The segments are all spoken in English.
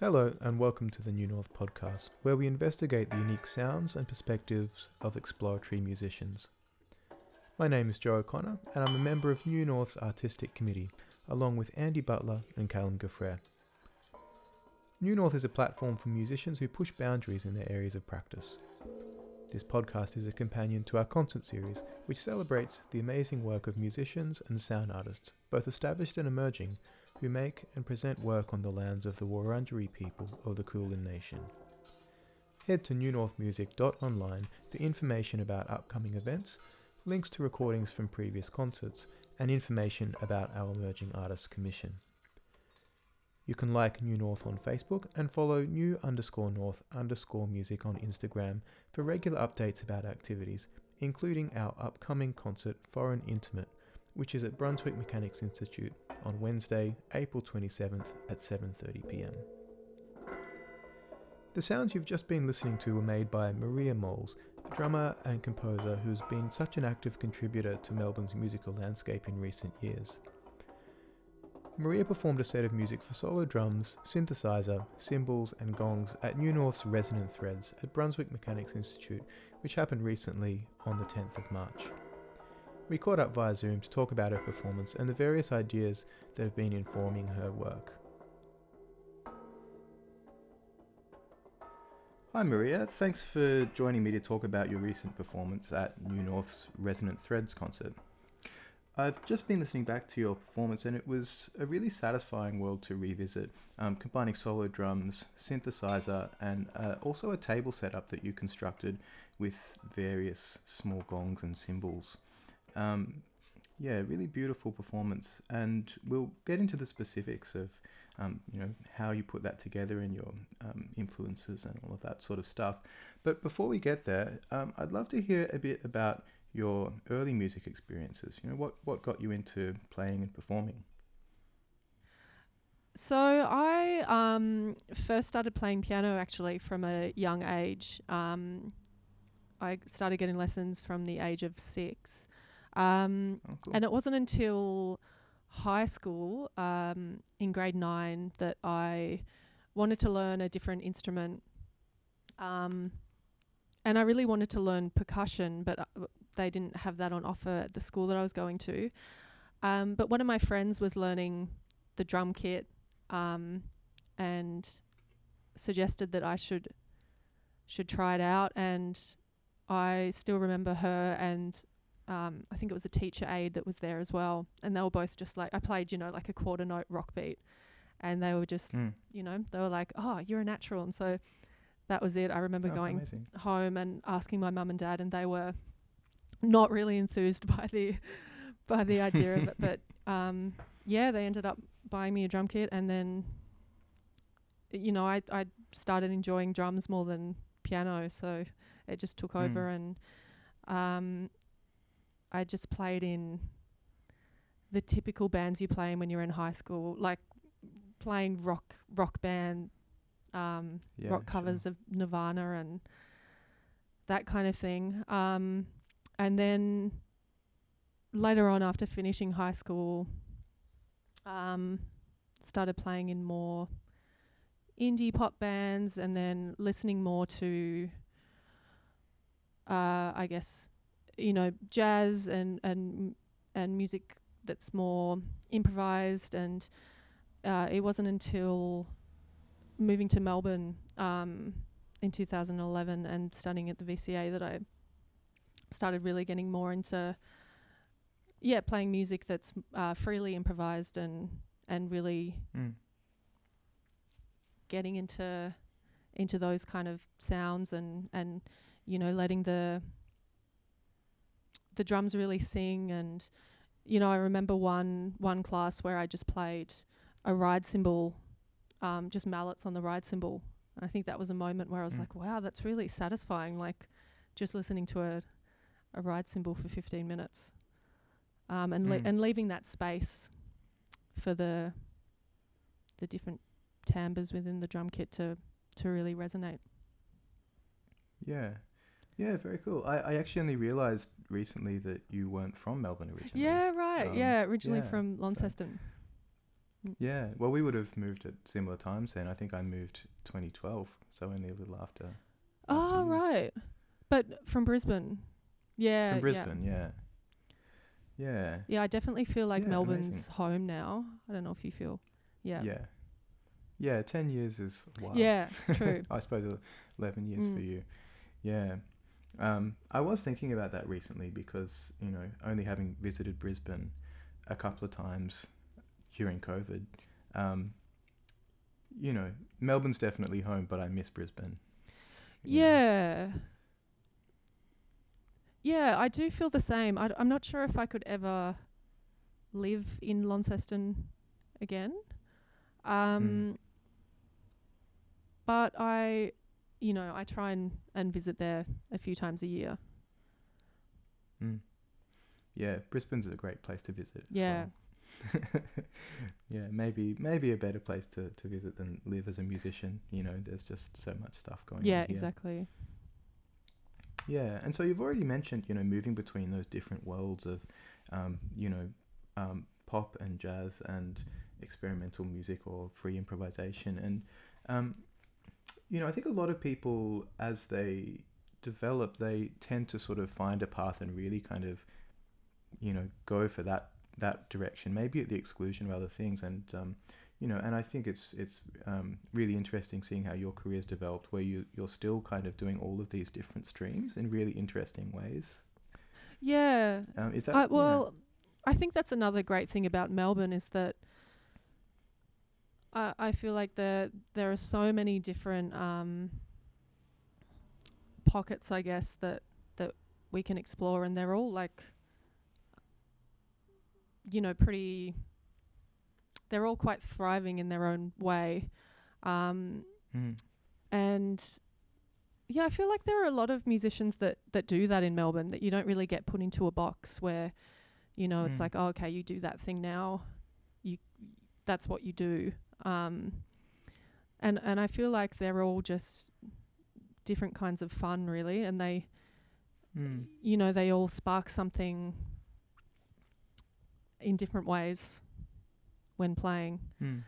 Hello, and welcome to the New North podcast, where we investigate the unique sounds and perspectives of exploratory musicians. My name is Joe O'Connor, and I'm a member of New North's Artistic Committee, along with Andy Butler and Callum Gaffrey. New North is a platform for musicians who push boundaries in their areas of practice. This podcast is a companion to our concert series, which celebrates the amazing work of musicians and sound artists, both established and emerging, who make and present work on the lands of the Wurundjeri people of the Kulin Nation. Head to newnorthmusic.online for information about upcoming events, links to recordings from previous concerts, and information about our Emerging Artists Commission. You can like New North on Facebook and follow new underscore north underscore music on Instagram for regular updates about activities, including our upcoming concert Foreign Intimate, which is at Brunswick Mechanics Institute on Wednesday, April 27th at 7:30 p.m. The sounds you've just been listening to were made by Maria Moles, a drummer and composer who's been such an active contributor to Melbourne's musical landscape in recent years. Maria performed a set of music for solo drums, synthesizer, cymbals, and gongs at New North's Resonant Threads at Brunswick Mechanics Institute, which happened recently on the 10th of March. We caught up via Zoom to talk about her performance and the various ideas that have been informing her work. Hi Maria, thanks for joining me to talk about your recent performance at New North's Resonant Threads concert. I've just been listening back to your performance and it was a really satisfying world to revisit, um, combining solo drums, synthesizer, and uh, also a table setup that you constructed with various small gongs and cymbals. Um, yeah, really beautiful performance, and we'll get into the specifics of um, you know how you put that together and your um, influences and all of that sort of stuff. But before we get there, um, I'd love to hear a bit about your early music experiences. You know, what what got you into playing and performing? So I um, first started playing piano actually from a young age. Um, I started getting lessons from the age of six. Um, oh, cool. And it wasn't until high school, um, in grade nine, that I wanted to learn a different instrument. Um, and I really wanted to learn percussion, but uh, they didn't have that on offer at the school that I was going to. Um, but one of my friends was learning the drum kit um, and suggested that I should should try it out. And I still remember her and um, I think it was a teacher aide that was there as well, and they were both just like I played, you know, like a quarter note rock beat, and they were just, mm. you know, they were like, "Oh, you're a natural," and so that was it. I remember oh, going amazing. home and asking my mum and dad, and they were not really enthused by the by the idea of it, but um, yeah, they ended up buying me a drum kit, and then you know, I I started enjoying drums more than piano, so it just took mm. over and. Um, I just played in the typical bands you play in when you're in high school, like playing rock rock band, um, yeah, rock covers sure. of Nirvana and that kind of thing. Um, and then later on, after finishing high school, um, started playing in more indie pop bands, and then listening more to, uh, I guess, you know, jazz and and and music that's more improvised. And uh, it wasn't until moving to Melbourne um, in 2011 and studying at the VCA that I started really getting more into yeah, playing music that's uh, freely improvised and and really Mm. getting into into those kind of sounds and and you know letting the the drums really sing and you know I remember one one class where I just played a ride cymbal um, just mallets on the ride cymbal and I think that was a moment where I was Mm. like wow that's really satisfying like just listening to a a ride cymbal for 15 minutes um, and le- Mm. and leaving that space for the the different timbres within the drum kit to to really resonate. Yeah. Yeah, very cool. I, I actually only realised recently that you weren't from Melbourne originally. Yeah, right. Um, yeah, originally yeah, from so- Launceston. Yeah. Well, we would have moved at similar times then. I think I moved 2012, so only a little after. Oh, you. right. But from Brisbane. Yeah. From Brisbane, yeah. Yeah. Yeah, yeah I definitely feel like Yeah, Melbourne's amazing. home now. I don't know if you feel. Yeah. Yeah. Yeah, 10 years is wow. Yeah, it's true. I suppose 11 years for Mm. you. Yeah. Um, I was thinking about that recently because, you know, only having visited Brisbane a couple of times during COVID, um, you know, Melbourne's definitely home, but I miss Brisbane. know. Yeah. Yeah, I do feel the same. I, am not sure if I could ever live in Launceston again. Um, But I, you know, I try and, and visit there a few times a year. Mm. Yeah, Brisbane's a great place to visit. Yeah. well. yeah, maybe maybe a better place to, to visit than live as a musician. You know, there's just so much stuff going Yeah, on. here. exactly. Yeah, and so you've already mentioned, you know, moving between those different worlds of, um, you know, um, pop and jazz and experimental music or free improvisation, and um, you know, I think a lot of people as they develop, they tend to sort of find a path and really kind of, you know, go for that that direction, maybe at the exclusion of other things, and um, you know, and I think it's it's um, really interesting seeing how your career's developed, where you you're still kind of doing all of these different streams in really interesting ways. Yeah. Um, is that I, you know- well, I think that's another great thing about Melbourne is that I I feel like there there are so many different um, pockets, I guess that that we can explore, and they're all like, you know, pretty. They're all quite thriving in their own way, um, Mm. and yeah, I feel like there are a lot of musicians that that do that in Melbourne that you don't really get put into a box where, you know, it's Mm. like, oh, okay, you do that thing now, you that's what you do. Um, and and I feel like they're all just different kinds of fun, really, and they, Mm. you know, they all spark something in different ways when playing. Mm.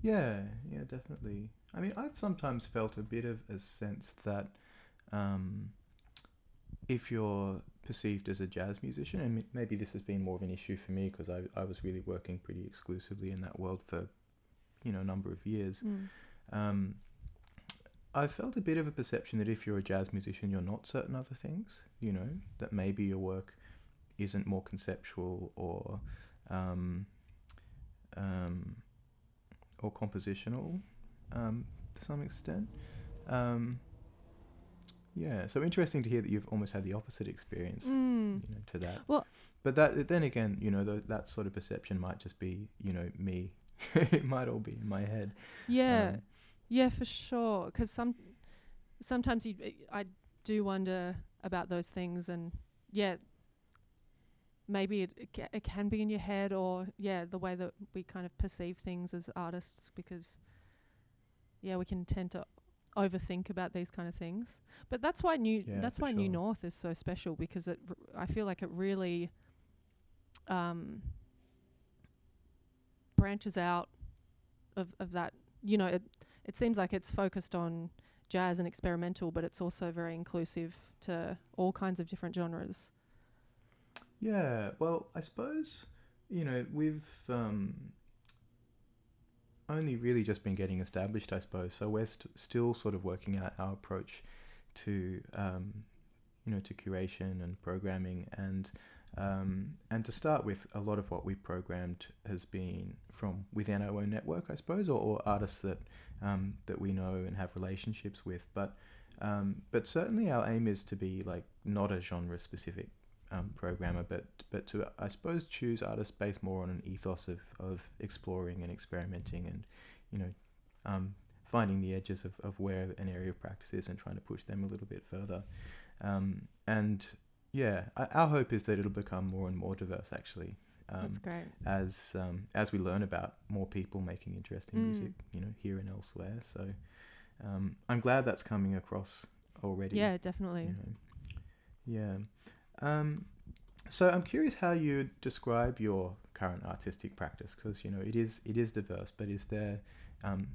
Yeah, yeah, definitely. I mean, I've sometimes felt a bit of a sense that um, if you're perceived as a jazz musician, and maybe this has been more of an issue for me because I, I was really working pretty exclusively in that world for, you know, a number of years. Um, I felt a bit of a perception that if you're a jazz musician, you're not certain other things. You know, that maybe your work isn't more conceptual or um, um, or compositional um, to some extent. Um, yeah, so interesting to hear that you've almost had the opposite experience. Mm. You know, to that. Well- but that then again, you know, th- that sort of perception might just be, you know, me. it might all be in my head. Yeah. Um, Yeah, for sure. 'Cause some sometimes you, I do wonder about those things, and yeah, maybe it it, ca- it can be in your head, or yeah, the way that we kind of perceive things as artists, because yeah, we can tend to overthink about these kind of things. But that's why new Yeah, that's why New. North is so special because it r- I feel like it really um branches out of of that you know it it seems like it's focused on jazz and experimental, but it's also very inclusive to all kinds of different genres. Yeah, well, I suppose you know we've um, only really just been getting established, I suppose. So we're st- still sort of working out our approach to um, you know, to curation and programming, and um, and to start with, a lot of what we programmed has been from within our own network, I suppose, or, or artists that um, that we know and have relationships with. But um, but certainly, our aim is to be like not a genre specific um, programmer, but but to I suppose choose artists based more on an ethos of, of exploring and experimenting and you know um, finding the edges of, of where an area of practice is and trying to push them a little bit further. Um, and yeah, our hope is that it'll become more and more diverse actually. Um, That's great. As um, as we learn about more people making interesting mm. music, you know, here and elsewhere. So um, I'm glad that's coming across already. Yeah, definitely. You know. Yeah. Um, so I'm curious how you describe your current artistic practice because you know it is it is diverse, but is there um,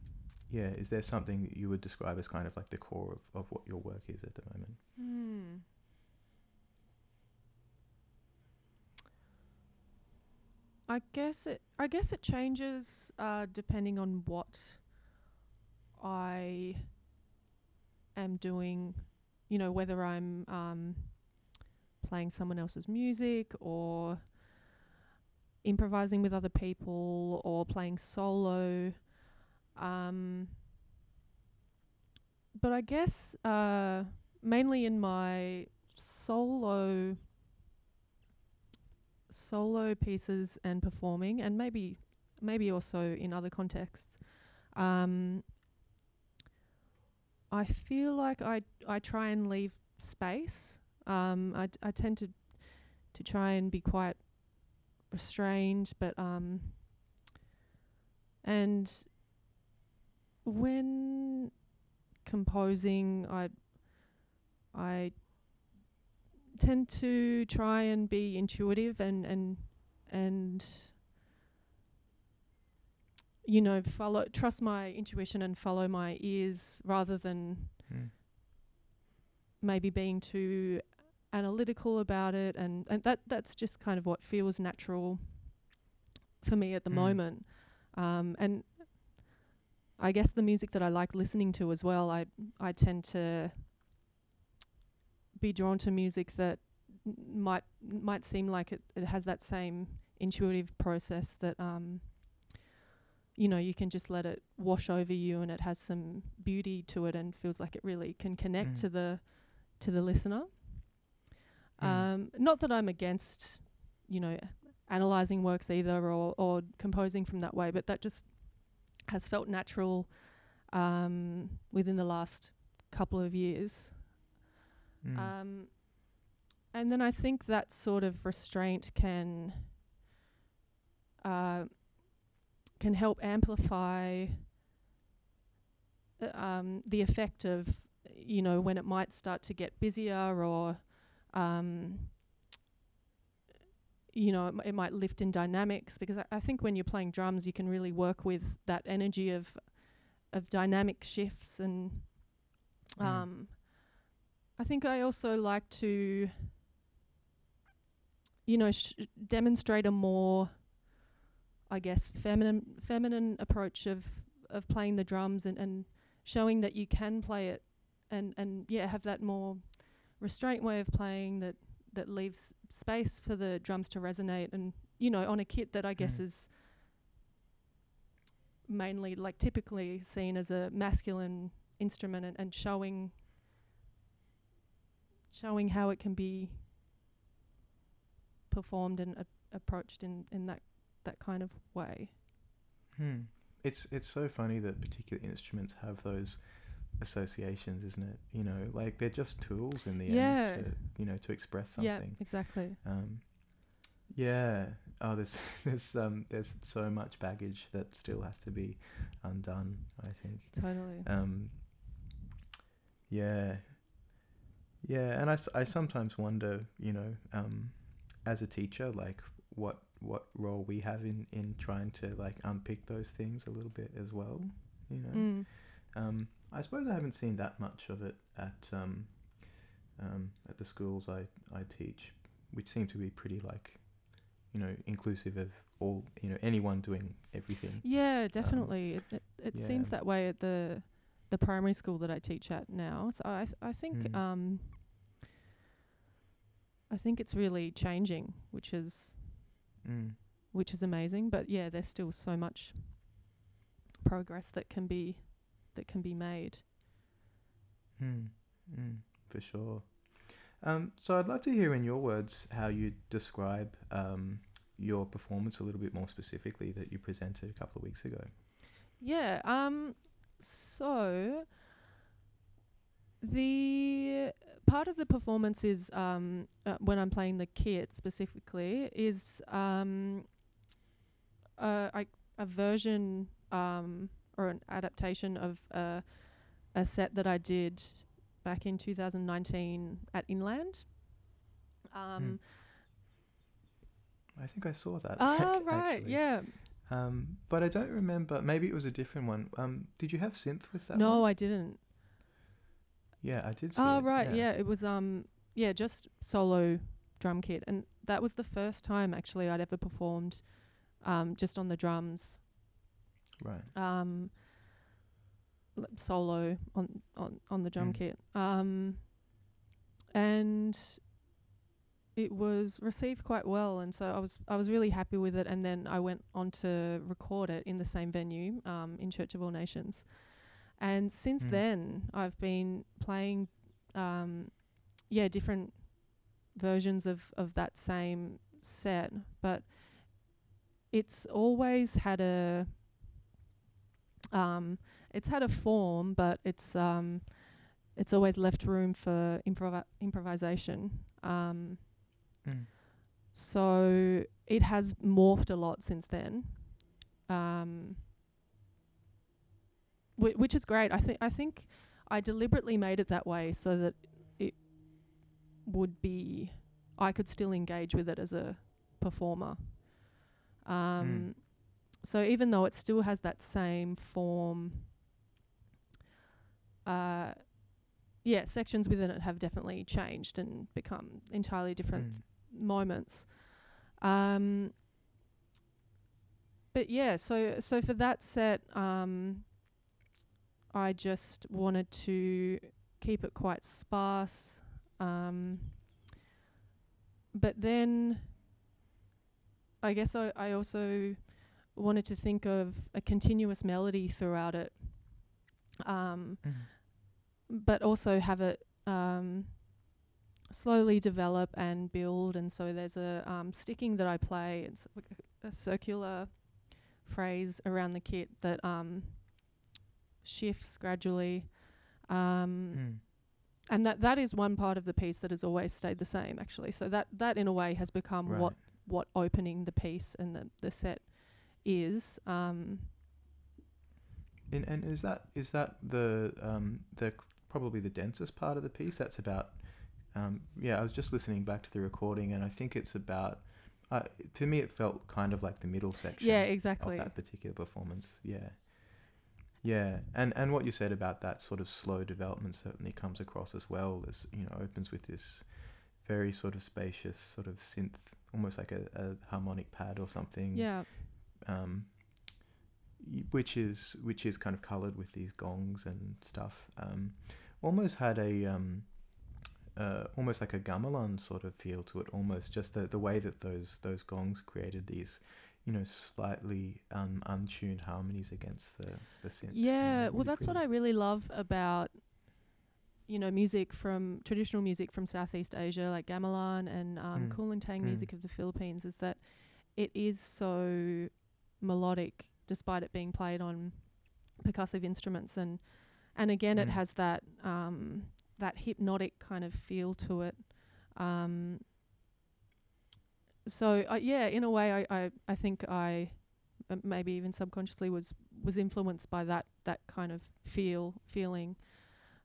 yeah, is there something that you would describe as kind of like the core of, of what your work is at the moment? Hmm. I guess it I guess it changes uh, depending on what I am doing, you know, whether I'm um, playing someone else's music or improvising with other people or playing solo. Um, but I guess uh, mainly in my solo solo pieces and performing, and maybe maybe also in other contexts. Um, I feel like I I try and leave space. Um, I I tend to to try and be quite restrained, but um, and when composing, I I tend to try and be intuitive and and and you know follow trust my intuition and follow my ears rather than mm. maybe being too analytical about it and and that that's just kind of what feels natural for me at the mm. moment um, and I guess the music that I like listening to as well, I I tend to be drawn to music that n- might might seem like it, it has that same intuitive process that um you know you can just let it wash over you and it has some beauty to it and feels like it really can connect mm. to the to the listener. Mm. Um, not that I'm against you know analyzing works either or or composing from that way, but that just has felt natural um, within the last couple of years. Mm. Um, and then I think that sort of restraint can uh, can help amplify uh, um, the effect of you know when it might start to get busier or um, you know, it, it might lift in dynamics because I, I think when you're playing drums, you can really work with that energy of of dynamic shifts and mm. um, I think I also like to you know sh- demonstrate a more I guess feminine feminine approach of of playing the drums and, and showing that you can play it and and yeah have that more restraint way of playing that that leaves space for the drums to resonate and you know on a kit that I guess mm. is mainly like typically seen as a masculine instrument and, and showing showing how it can be performed and uh, approached in, in that that kind of way. Hmm. It's it's so funny that particular instruments have those associations, isn't it? You know, like they're just tools in the yeah. end to you know to express something. Yeah, exactly. Um, yeah. Oh, there's there's um there's so much baggage that still has to be undone. I think. Totally. Um. Yeah. Yeah, and I, I sometimes wonder, you know, um, as a teacher, like what what role we have in in trying to like unpick those things a little bit as well. You know. Mm. Um, I suppose I haven't seen that much of it at um, um, at the schools I, I teach, which seem to be pretty like, you know, inclusive of all you know anyone doing everything. Yeah, um, definitely. Um, it it, it yeah. seems that way at the the primary school that I teach at now. So I th- I think mm. um, I think it's really changing, which is Mm. which is amazing. But yeah, there's still so much progress that can be that can be made. Mm. Mm. For sure. Um, so I'd like to hear in your words how you describe um, your performance a little bit more specifically that you presented a couple of weeks ago. Yeah. Um. So the part of the performance is um uh, when I'm playing the kit specifically is um a I, a version um or an adaptation of a a set that I did back in 2019 at Inland. Um. I think I saw that. Oh right. actually. Yeah. Um, but I don't remember. Maybe it was a different one. Um, did you have synth with that? No, one? I didn't. Yeah, I did. See Oh it, right, yeah. It was um yeah, just solo drum kit and that was the first time actually I'd ever performed um just on the drums. Right. Um solo on on on the drum Mm. kit. Um and it was received quite well and so I was I was really happy with it and then I went on to record it in the same venue um in Church of All Nations. And since Mm. then I've been playing um yeah, different versions of of that same set, but it's always had a um it's had a form, but it's um it's always left room for improv improvisation. Um Mm. so it has morphed a lot since then. Um, whi- which is great. I think I think I deliberately made it that way so that it would be I could still engage with it as a performer. Um, So even though it still has that same form, uh, yeah, sections within it have definitely changed and become entirely different Mm. moments. Um, but yeah, so so for that set, um, I just wanted to keep it quite sparse. Um, but then I guess I, I also wanted to think of a continuous melody throughout it. Um, Mm. but also have it um, slowly develop and build. And so there's a um, sticking that I play. It's a, a circular phrase around the kit that um, shifts gradually. Um, Mm. And that, that is one part of the piece that has always stayed the same, actually. So that, that in a way has become Right. what, what opening the piece and the, the set is. Um, And, and is that is that the um, the probably the densest part of the piece? That's about um, yeah. I was just listening back to the recording, and I think it's about. Uh, to me, it felt kind of like the middle section. yeah, exactly. of that particular performance. Yeah. Yeah, and and what you said about that sort of slow development certainly comes across as well as you know opens with this very sort of spacious sort of synth, almost like a, a harmonic pad or something. Yeah. Um, which is which is kind of coloured with these gongs and stuff. Um, almost had a um, uh, almost like a gamelan sort of feel to it. Almost just the the way that those those gongs created these, you know, slightly um, untuned harmonies against the the synth. Yeah, well, that's what I really love about, you know, music from traditional music from Southeast Asia, like gamelan and um, Mm. Kulintang Mm. music of the Philippines, is that it is so melodic, despite it being played on percussive instruments, and and again, it Mm. has that um, that hypnotic kind of feel to it. Um, so uh, yeah, in a way, I, I, I think I uh, maybe even subconsciously was was influenced by that that kind of feel feeling.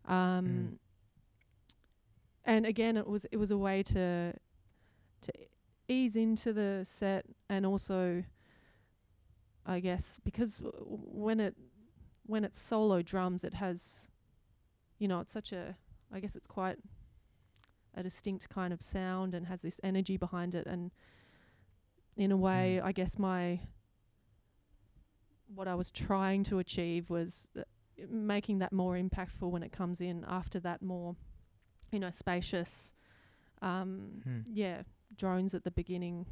Um, Mm. And again, it was it was a way to to ease into the set, and also, I guess, because when it when it's solo drums, it has, you know, it's such a I guess it's quite a distinct kind of sound and has this energy behind it, and in a way, Mm. I guess my what I was trying to achieve was uh, making that more impactful when it comes in after that more, you know, spacious Um, Hmm. yeah, drones at the beginning.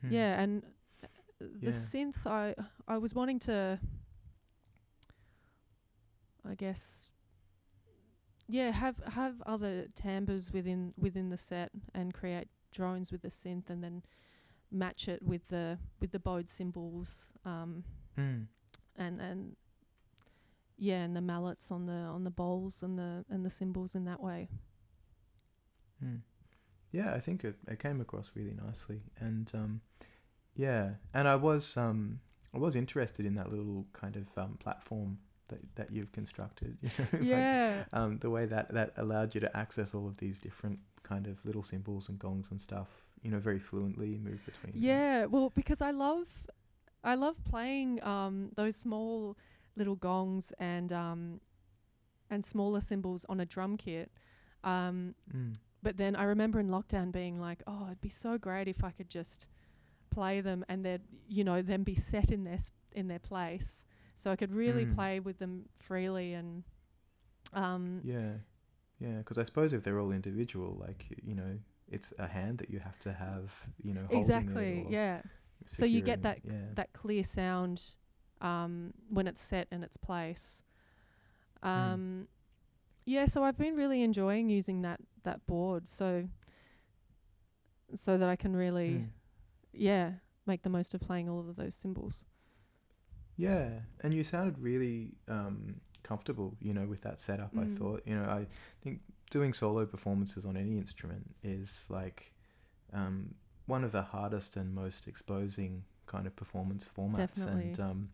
Hmm. Yeah, and the Yeah. synth I I was wanting to I guess yeah, have have other timbres within within the set and create drones with the synth and then match it with the with the bowed cymbals um Hmm. and and yeah, and the mallets on the on the bowls and the and the cymbals in that way. Hmm. Yeah, I think it, it came across really nicely, and um, yeah, and I was um, I was interested in that little kind of um, platform that that you've constructed. You know, like, Yeah. um, the way that that allowed you to access all of these different kind of little cymbals and gongs and stuff. You know, very fluently move between. them. Yeah, well, because I love, I love playing um, those small little gongs and um, and smaller cymbals on a drum kit. Um, Mm. but then I remember in lockdown being like, oh, it'd be so great if I could just play them and they'd, you know, then be set in their s- in their place, so I could really Mm. play with them freely and. Um, Yeah, yeah. Because I suppose if they're all individual, like you know, it's a hand that you have to have. You know, exactly. Yeah. So you get that Yeah. that clear sound um, when it's set in its place. Um, Yeah, so I've been really enjoying using that that board, so so that I can really, Mm. Yeah, make the most of playing all of those cymbals. Yeah, and you sounded really um, comfortable, you know, with that setup. I Mm. thought, you know, I think doing solo performances on any instrument is like um, one of the hardest and most exposing kind of performance formats. Definitely. And um,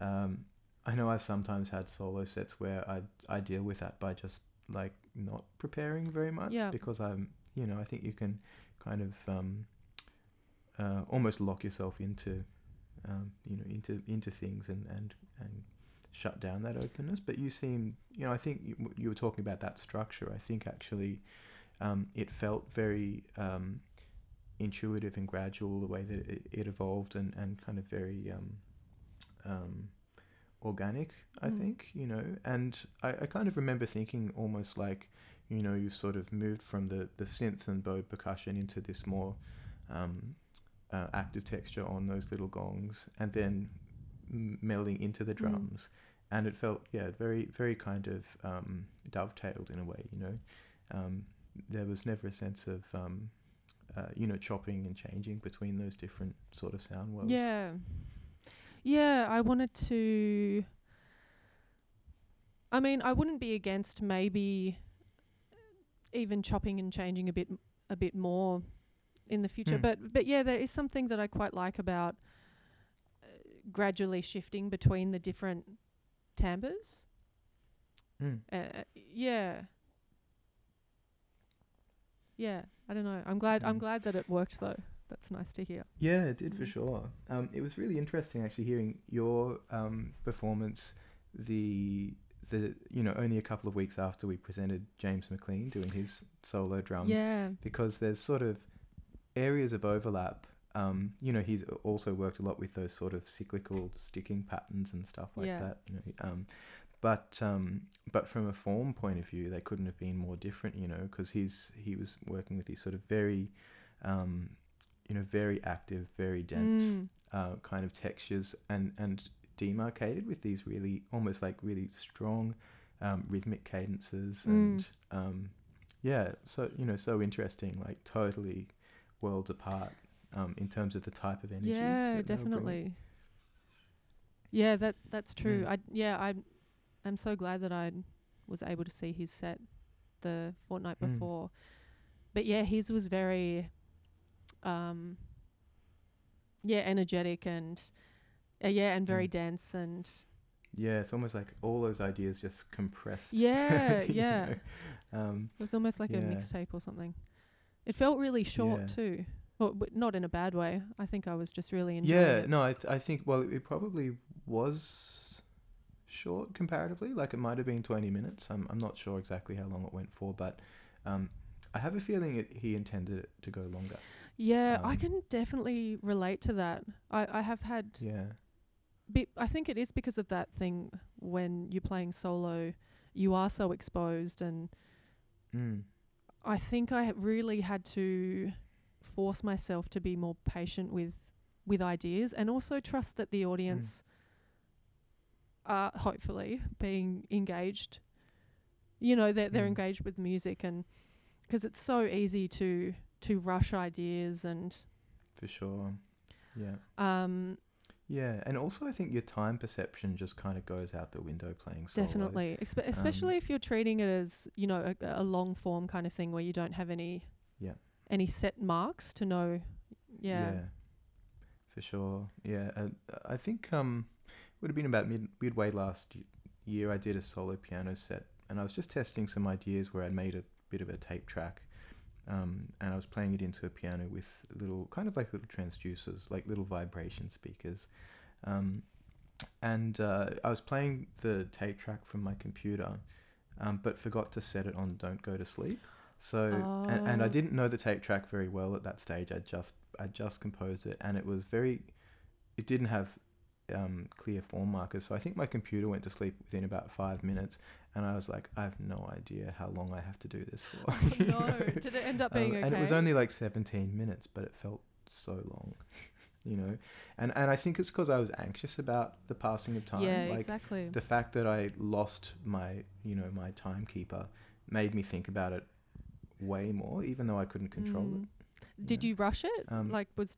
um, I know I've sometimes had solo sets where I I deal with that by just like not preparing very much Yeah. because I'm, you know, I think you can kind of um, uh, almost lock yourself into um, you know into into things and and and shut down that openness. But you seem you know i think you, you were talking about that structure. I think actually um, it felt very um, intuitive and gradual the way that it, it evolved and, and kind of very um, um, organic i Mm. think you know. And I, I kind of remember thinking almost like you know you've sort of moved from the, the synth and bowed percussion into this more um, uh, active texture on those little gongs and then m- melding into the Mm. drums and it felt yeah very very kind of um, dovetailed in a way you know um, there was never a sense of um, uh, you know chopping and changing between those different sort of sound worlds Yeah, yeah, I wanted to. I mean, I wouldn't be against maybe even chopping and changing a bit m- a bit more in the future. Mm. But but yeah, there is something that I quite like about uh, gradually shifting between the different timbres. Mm. Uh, yeah. Yeah, I don't know. I'm glad. I'm Mm. glad that it worked though. That's nice to hear. Yeah, it did for Mm. sure. Um, it was really interesting actually hearing your um, performance. The the you know only a couple of weeks after we presented James McLean doing his solo drums Yeah. because there's sort of areas of overlap. Um, you know, he's also worked a lot with those sort of cyclical sticking patterns and stuff like Yeah. that. You know, um, but um, but from a form point of view, they couldn't have been more different. You know, because he's he was working with these sort of very, um, you know, very active, very dense Mm. uh, kind of textures and and demarcated with these really almost like really strong um, rhythmic cadences Mm. and um, yeah so you know so interesting like totally worlds apart um, in terms of the type of energy Yeah, that they were bringing. definitely. Yeah, that that's true. Mm. I yeah, I I'm so glad that I was able to see his set the fortnight Mm. before. But yeah, his was very um yeah, energetic and uh, yeah, and very Mm. dense and yeah it's almost like all those ideas just compressed Yeah, yeah. know. um, it was almost like a Yeah. mixtape or something. It felt really short Yeah. too. Well, but not in a bad way. I think I was just really enjoying yeah it. no I, th- I think well it probably was short comparatively like it might have been 20 minutes i'm, I'm not sure exactly how long it went for but um, i have a feeling it, he intended it to go longer Yeah, I Um, can definitely relate to that. I, I have had yeah be, I think it is because of that thing when you're playing solo, you are so exposed, and mm. I think I really had to force myself to be more patient with with ideas and also trust that the audience are hopefully being engaged. You know, they're they're Mm. engaged with music and because it's so easy to to rush ideas and For sure. Yeah. um Yeah, and also I think your time perception just kind of goes out the window playing solo. definitely Espe- especially if you're treating it as you know a, a long form kind of thing where you don't have any Yeah. any set marks to know yeah, yeah for sure. Yeah, uh, I think um, would have been about mid midway last year. I did a solo piano set, and I was just testing some ideas where I made a bit of a tape track, um, and I was playing it into a piano with little, kind of like little transducers, like little vibration speakers, um, and uh, I was playing the tape track from my computer, um, but forgot to set it on "Don't Go to Sleep." So and, and I Oh. didn't know the tape track very well at that stage. I just I just composed it, and it was very, it didn't have um, clear form markers. So I think my computer went to sleep within about five minutes, and I was like, I have no idea how long I have to do this for. you no did it end up Um, being okay And it was only like 17 minutes, but it felt so long, you know. And and I think it's because I was anxious about the passing of time. yeah like exactly the fact that I lost my, you know, my timekeeper made me think about it way more, even though I couldn't control Mm. it. did know. you rush it Um, like was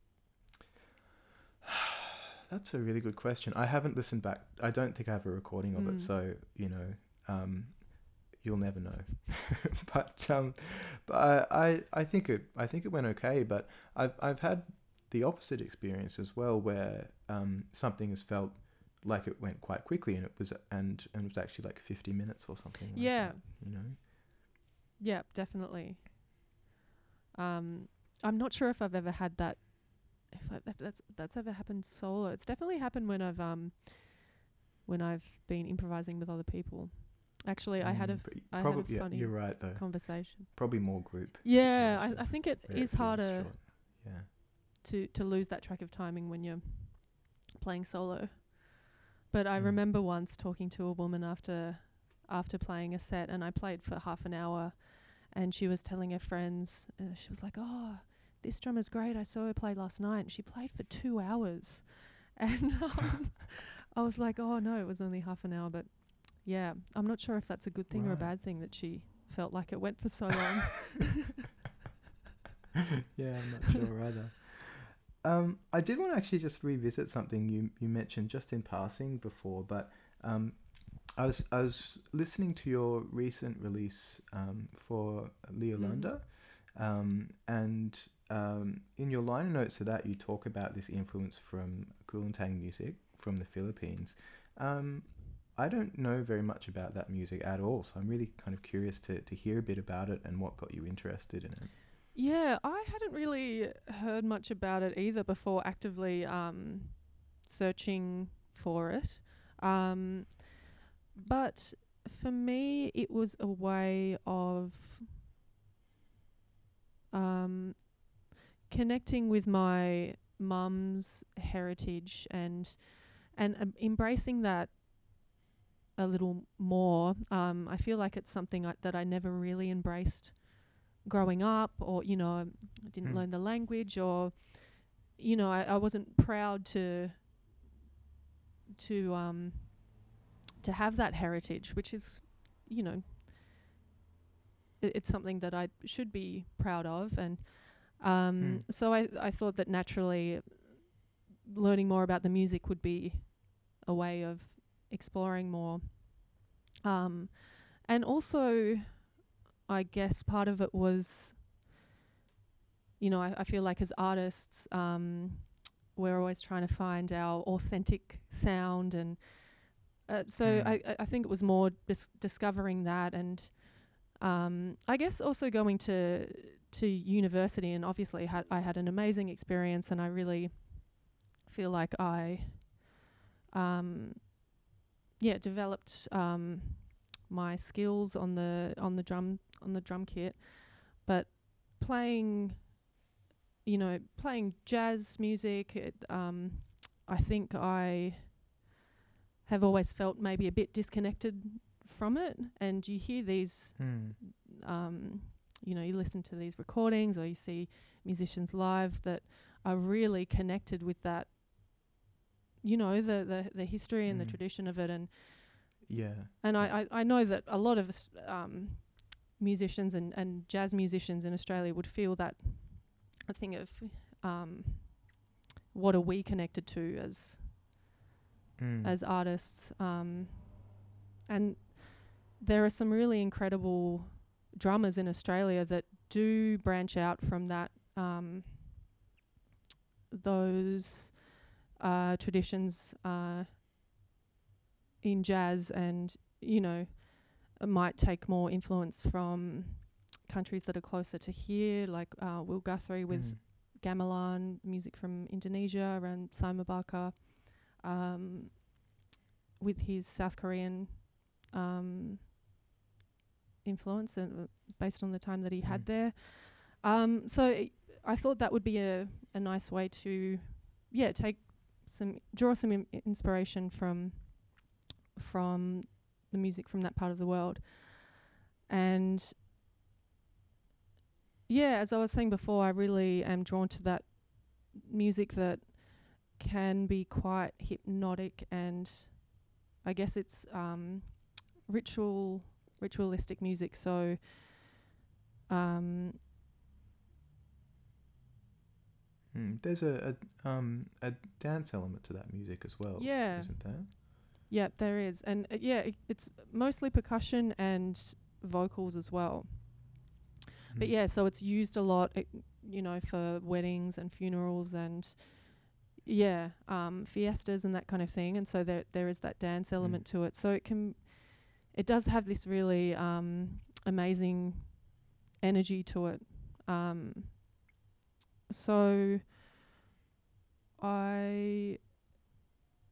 That's a really good question. I haven't listened back. I don't think I have a recording of Mm. it, so you know, um, you'll never know. but um, but I, I I think it I think it went okay. But I've I've had the opposite experience as well, where um, something has felt like it went quite quickly, and it was and and it was actually like fifty minutes or something. Like Yeah. that, you know. Yeah, definitely. Um, I'm not sure if I've ever had that. If, I, if that's that's ever happened solo, it's definitely happened when I've um when I've been improvising with other people. Actually, I had a Mm, I had a probably yeah, funny you're right though. conversation. Probably more group. Yeah, I, I think it is harder. Yeah. to to lose that track of timing when you're playing solo. But I Mm. remember once talking to a woman after after playing a set, and I played for half an hour, and she was telling her friends, uh, she was like, "Oh, this drummer's great. I saw her play last night. And she played for two hours," and um, I was like, "Oh no, it was only half an hour." But yeah, I'm not sure if that's a good thing or a bad thing that she felt like it went for so long. yeah, I'm not sure either. Um, I did want to actually just revisit something you you mentioned just in passing before, but um, I was I was listening to your recent release um, for Leolanda, um, and um, in your liner notes to that you talk about this influence from Kulintang music from the Philippines. Um, I don't know very much about that music at all, so I'm really kind of curious to, to hear a bit about it and what got you interested in it. Yeah, I hadn't really heard much about it either before actively um, searching for it. Um, but for me, it was a way of um, connecting with my mum's heritage and and um, embracing that a little more. Um, I feel like it's something I, that I never really embraced growing up or you know I didn't Hmm. learn the language or you know I, I wasn't proud to to um to have that heritage which is you know it, it's something that I should be proud of and um Hmm. so I I thought that naturally learning more about the music would be a way of exploring more um and also I guess part of it was, you know, I, I feel like as artists, um, we're always trying to find our authentic sound, and uh, so Mm. I, I- I think it was more dis- discovering that, and um, I guess also going to to university, and obviously had I had an amazing experience, and I really feel like I, um, yeah, developed um, my skills on the on the drum on the drum kit, but playing, you know, playing jazz music, it, um, I think I have always felt maybe a bit disconnected from it. And you hear these Hmm. um, you know, you listen to these recordings or you see musicians live that are really connected with that, you know, the the, the history and the Mm. tradition of it, and Yeah. and I, I, I know that a lot of us, um, musicians and, and jazz musicians in Australia would feel that a thing of um, what are we connected to as Mm. as artists. Um, and there are some really incredible drummers in Australia that do branch out from that um, those uh, traditions uh, in jazz, and you know, might take more influence from countries that are closer to here, like uh, Will Guthrie with Mm. gamelan, music from Indonesia around Simon Barker, um, with his South Korean um, influence and uh, based on the time that he had Mm. there. Um, so i I thought that would be a, a nice way to, yeah, take some draw some Im- inspiration from from the music from that part of the world, and yeah, as I was saying before, I really am drawn to that music that can be quite hypnotic and I guess it's um, ritual ritualistic music. So um, Mm. There's a, a um a dance element to that music as well. Yeah. Isn't there? yeah, there is, and uh, yeah, it, it's mostly percussion and vocals as well. But Mm. yeah, so it's used a lot, it, you know, for weddings and funerals and yeah, um, fiestas and that kind of thing. And so there there is that dance element to it. So it can, it does have this really um, amazing energy to it. Um, so I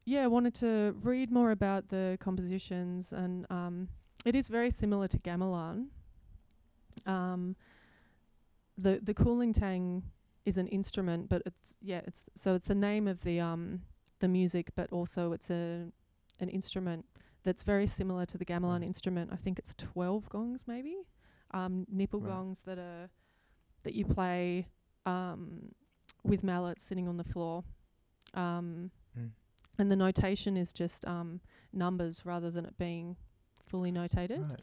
yeah wanted to read more about the compositions and um, it is very similar to gamelan. Um, the the kulintang is an instrument, but it's yeah it's so it's the name of the um the music, but also it's a an instrument that's very similar to the gamelan Right. instrument. I think it's twelve gongs maybe, um nipple Right. gongs that are that you play um with mallets sitting on the floor. Um, Mm. and the notation is just um numbers rather than it being fully notated. Right.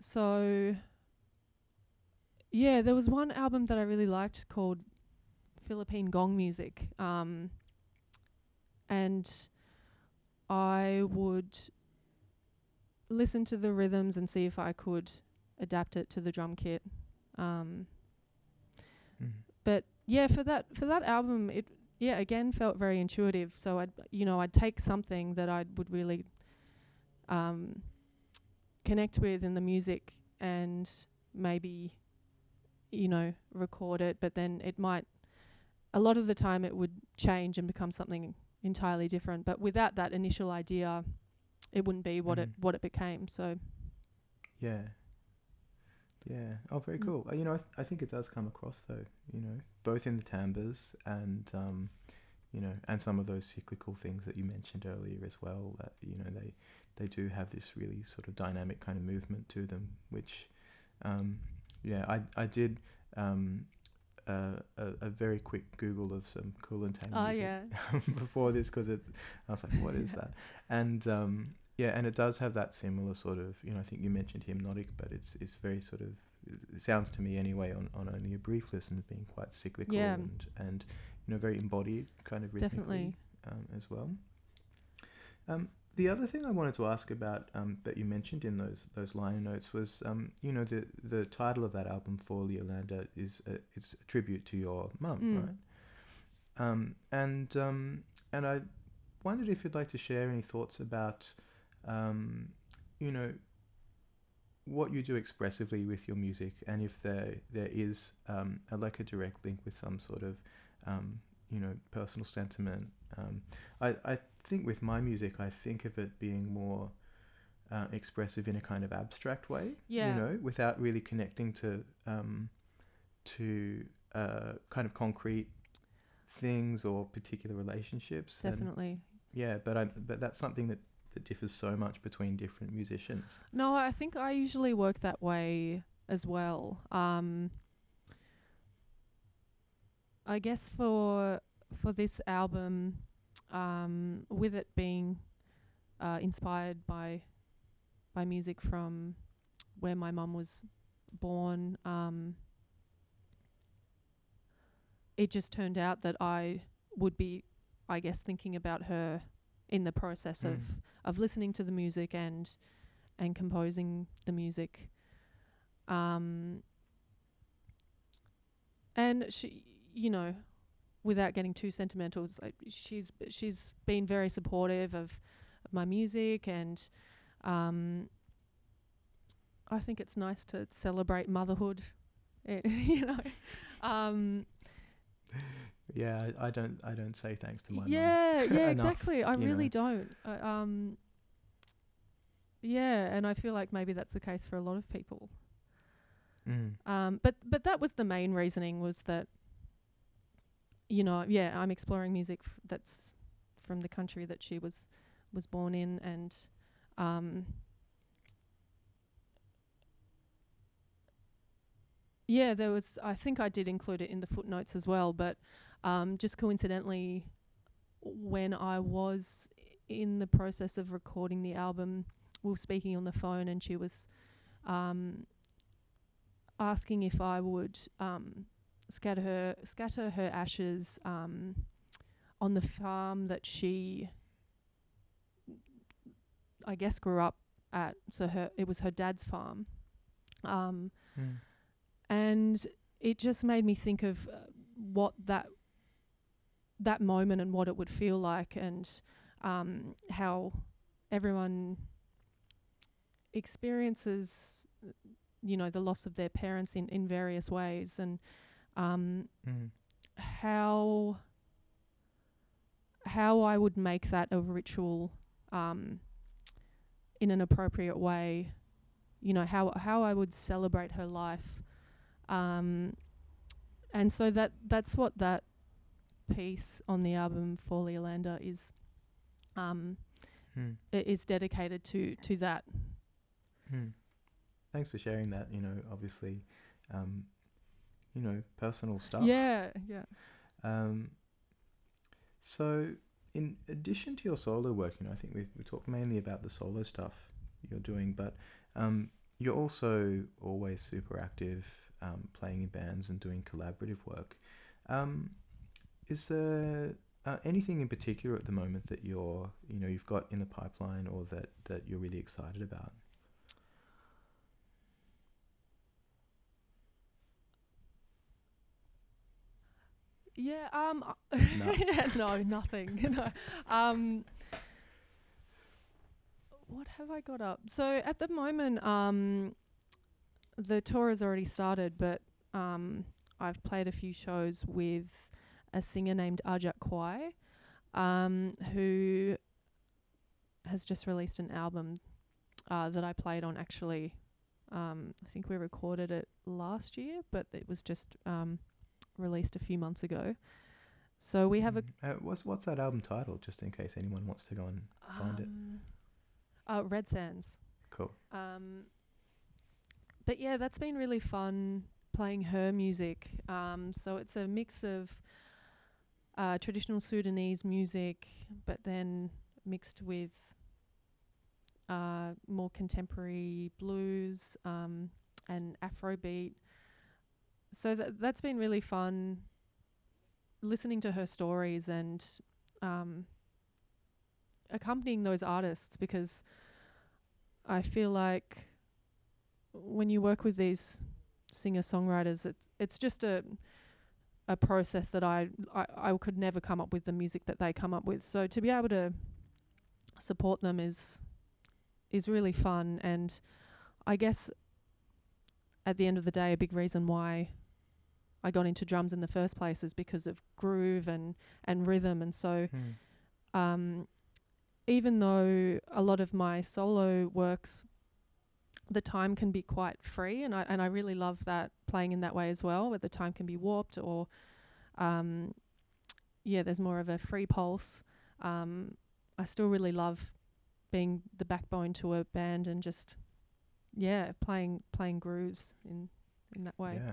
So, yeah, there was one album that I really liked called Philippine Gong Music. Um, and I would listen to the rhythms and see if I could adapt it to the drum kit. Um, Mm. but yeah, for that for that album, it yeah again felt very intuitive. So I'd you know I'd take something that I would really um, connect with in the music and maybe you know record it, but then it might a lot of the time it would change and become something entirely different. But without that initial idea, it wouldn't be what it Mhm. what it became. So Yeah. Yeah. Oh, very Mm. cool. Uh, you know, I, th- I think it does come across though. You know, both in the timbres and um, you know, and some of those cyclical things that you mentioned earlier as well. That you know they they do have this really sort of dynamic kind of movement to them, which um, yeah, I I did um, uh, a, a very quick Google of some kulintang oh music yeah, before this because it I was like, what is that? And um, yeah, and it does have that similar sort of you know I think you mentioned hypnotic, but it's it's very sort of it sounds to me anyway on, on only a brief listen as being quite cyclical Yeah. and and you know very embodied kind of rhythmically um, as well. Um, the other thing I wanted to ask about um, that you mentioned in those those liner notes was um, you know the the title of that album for Leolanda is a, it's a tribute to your mum, Mm. right? Um, and um, and I wondered if you'd like to share any thoughts about um, you know what you do expressively with your music and if there there is um, a, like a direct link with some sort of um, you know personal sentiment um, I, I think with my music I think of it being more uh, expressive in a kind of abstract way Yeah. you know without really connecting to um, to uh, kind of concrete things or particular relationships and- Definitely. yeah but I but that's something that, that differs so much between different musicians No, I think I usually work that way as well. Um, I guess for for this album, um, with it being uh, inspired by by music from where my mum was born, um, it just turned out that I would be, I guess, thinking about her in the process Mm. of of listening to the music and and composing the music. Um, and she, you know, without getting too sentimental, like she's she's been very supportive of, my music, and um, I think it's nice to celebrate motherhood. eh, you know, um, Yeah, I, I don't I don't say thanks to my yeah, yeah, exactly. I really know. don't. Uh, um, yeah, and I feel like maybe that's the case for a lot of people. Mm. Um, but but that was the main reasoning was that, you know, yeah, I'm exploring music f- that's from the country that she was was born in, and um, yeah, there was. I think I did include it in the footnotes as well, but um, just coincidentally, when I was in the process of recording the album, we were speaking on the phone, and she was. Um, asking if I would um, scatter her scatter her ashes um, on the farm that she, I guess, grew up at. So her it was her dad's farm, um, Mm. and it just made me think of uh, what that that moment and what it would feel like, and um, how everyone experiences you know the loss of their parents in in various ways and um Mm. how how I would make that a ritual um in an appropriate way you know how how I would celebrate her life um and so that that's what that piece on the album for Leolanda is um Mm. i- is dedicated to to that Mm. Thanks for sharing that. You know, obviously, um, you know, personal stuff. yeah yeah Um, so, in addition to your solo work, you know, I think we we talked mainly about the solo stuff you're doing, but um, you're also always super active, um, playing in bands and doing collaborative work. Um, is there uh, anything in particular at the moment that you're, you know, you've got in the pipeline or that that you're really excited about? Yeah, um, No. no, nothing. no. Um, what have I got up? So at the moment, um, the tour has already started, but um, I've played a few shows with a singer named Ajak Kwai, um, who has just released an album uh, that I played on. Actually, um, I think we recorded it last year, but it was just um, released a few months ago. So we have a Mm. Uh, what's what's that album title? Just in case anyone wants to go and find it. um, Uh, Red Sands. cool. Um, but yeah, that's been really fun playing her music. Um, so it's a mix of uh, traditional Sudanese music, but then mixed with uh, more contemporary blues um, and Afrobeat. So th- that's been really fun listening to her stories and um, accompanying those artists because I feel like when you work with these singer songwriters, it's it's just a a process that I, I I could never come up with the music that they come up with. So to be able to support them is is really fun, and I guess at the end of the day, a big reason why I got into drums in the first place is because of groove and and rhythm, and so Hmm. um, even though a lot of my solo works, the time can be quite free, and I and I really love that playing in that way as well, where the time can be warped or, um, yeah, there's more of a free pulse. Um, I still really love being the backbone to a band and just yeah, playing playing grooves in in that way. Yeah.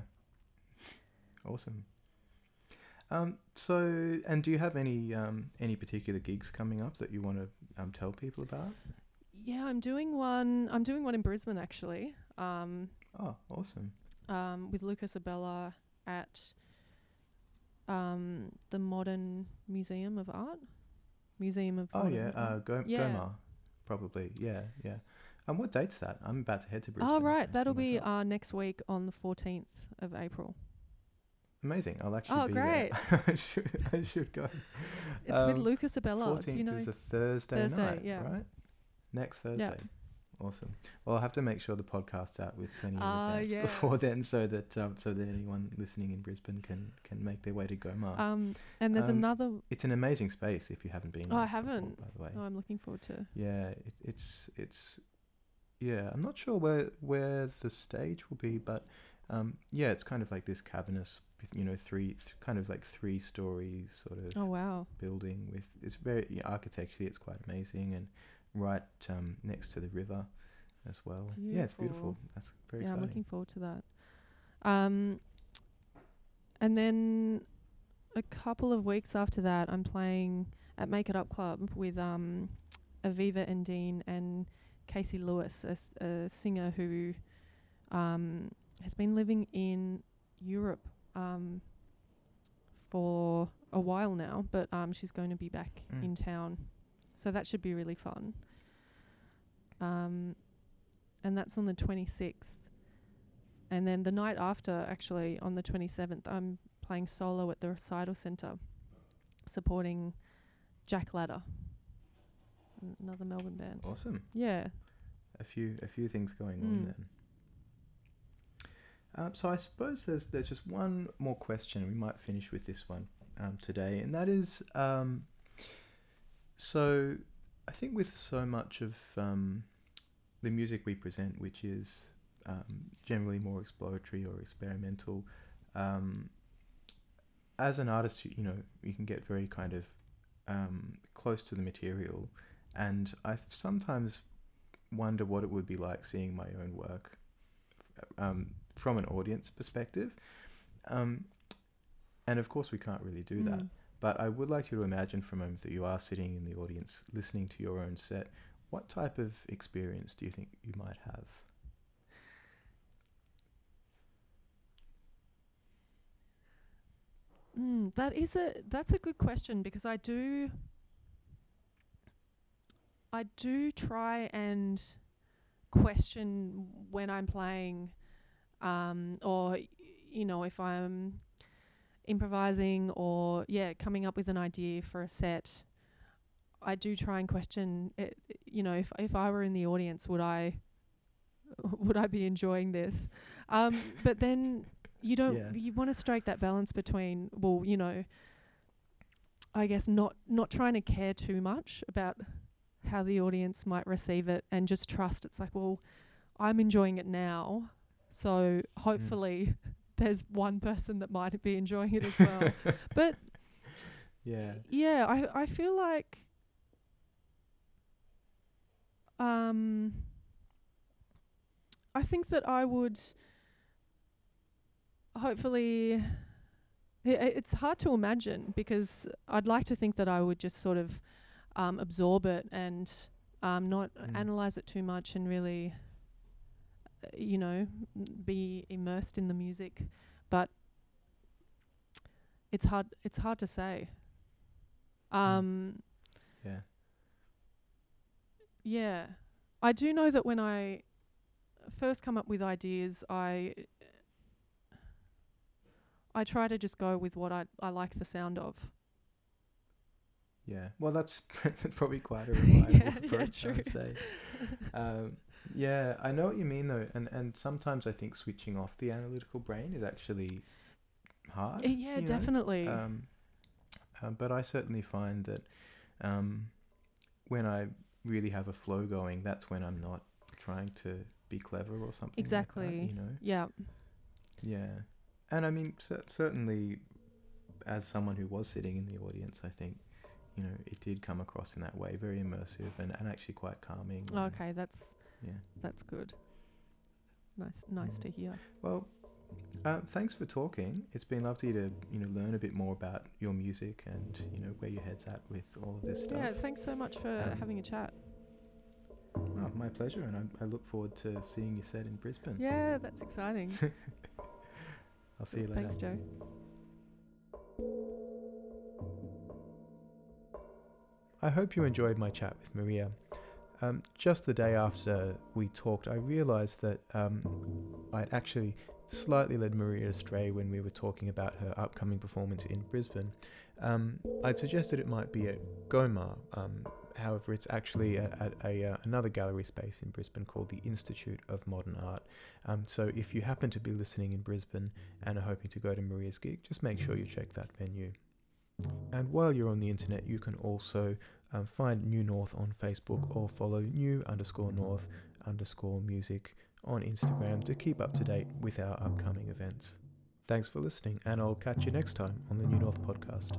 Awesome. Um, so, and do you have any um, any particular gigs coming up that you want to um, tell people about? Yeah, I'm doing one. I'm doing one in Brisbane actually. Um, Oh, awesome. um, with Lucas Abela at um, the Modern Museum of Art, Museum of. Oh Modern yeah, uh, Art. Go- Yeah. GoMA, probably. Yeah, yeah. And what date's that? I'm about to head to Brisbane. oh right, that'll be uh, next week on the 14th of April. Amazing. I'll actually Oh, be great. there. I should I should go. It's with Um, Lucas Abela. Do Fourteenth you know? is a Thursday, Thursday, night, yeah. right? Next Thursday. Awesome. Well, I'll have to make sure the podcast's out with plenty of Ah, advance yeah. before then, so that um, so that anyone listening in Brisbane can can make their way to GoMA. Um, and there's Um, another. it's an amazing space if you haven't been. Oh, I haven't. by the way. Oh, I'm looking forward to. Yeah, it, it's it's yeah. I'm not sure where where the stage will be, but um, yeah, it's kind of like this cavernous, you know, three th- kind of like three stories sort of Oh wow. building with. It's very yeah, architecturally, it's quite amazing, and right um, next to the river as well. Yeah, it's beautiful. Beautiful. That's very yeah, I'm looking forward to that. Um, and then a couple of weeks after that, I'm playing at Make It Up Club with um, Aviva Endean and Casey Lewis, a, s- a singer who um, has been living in Europe um, for a while now, but um, she's going to be back Mm. in town. So that should be really fun. Um, and that's on the 26th. And then the night after, actually, on the 27th, I'm playing solo at the Recital Centre, supporting Jack Ladder, another Melbourne band. Awesome. Yeah. a few a few things going Mm. on then. Um, so I suppose there's there's just one more question. We might finish with this one um, today, and that is, um, so I think with so much of um, the music we present, which is um, generally more exploratory or experimental, um, as an artist, you, know, you can get very kind of close to the material, and I sometimes wonder what it would be like seeing my own work from an audience perspective. Um, and of course, we can't really do that. Mm. But I would like you to imagine for a moment that you are sitting in the audience listening to your own set. What type of experience do you think you might have? Mm, that is a that's a good question because I do I do try and question when I'm playing um or you know if I'm improvising or yeah coming up with an idea for a set I do try and question it you know if if I were in the audience would I would I be enjoying this? Um but then you don't Yeah. you want to strike that balance between well you know i guess not not trying to care too much about how the audience might receive it and just trust. It's like well i'm enjoying it now so hopefully there's one person that might be enjoying it as well but Yeah. yeah i i feel like um i think that i would hopefully i it's hard to imagine because i'd like to think that i would just sort of um absorb it and um not Mm. analyze it too much and really you know be immersed in the music but it's hard it's hard to say um Yeah. yeah. I do know that when I first come up with ideas, I I try to just go with what I I like the sound of. Yeah. Well, that's probably quite a reliable Yeah, yeah, I would say. Um, yeah, I know what you mean though, and and sometimes I think switching off the analytical brain is actually hard. Uh, yeah, definitely. Um, uh, but I certainly find that um, when I really have a flow going, that's when I'm not trying to be clever or something. like that, Exactly. you know. yeah. Yeah, and I mean cer- certainly, as someone who was sitting in the audience, I think you know it did come across in that way, very immersive and, and actually quite calming. Okay, that's Yeah. that's good. nice, nice Mm. to hear. Well, uh, thanks for talking. It's been lovely to you know learn a bit more about your music and you know where your head's at with all of this stuff. Yeah, thanks so much for Um, having a chat. Oh, my pleasure, and I, I look forward to seeing you set in Brisbane. Yeah, that's exciting. I'll see you later. Thanks, Joe. I hope you enjoyed my chat with Maria. Um, just the day after we talked, I realized that um, I'd actually slightly led Maria astray when we were talking about her upcoming performance in Brisbane. Um, I'd suggested it might be at Goma. Um, however, it's actually at, a, uh, another gallery space in Brisbane called the Institute of Modern Art. Um, so if you happen to be listening in Brisbane and are hoping to go to Maria's gig, just make sure you check that venue. And while you're on the internet, you can also um, find New North on Facebook or follow new underscore North underscore music on Instagram to keep up to date with our upcoming events. Thanks for listening, and I'll catch you next time on the New North podcast.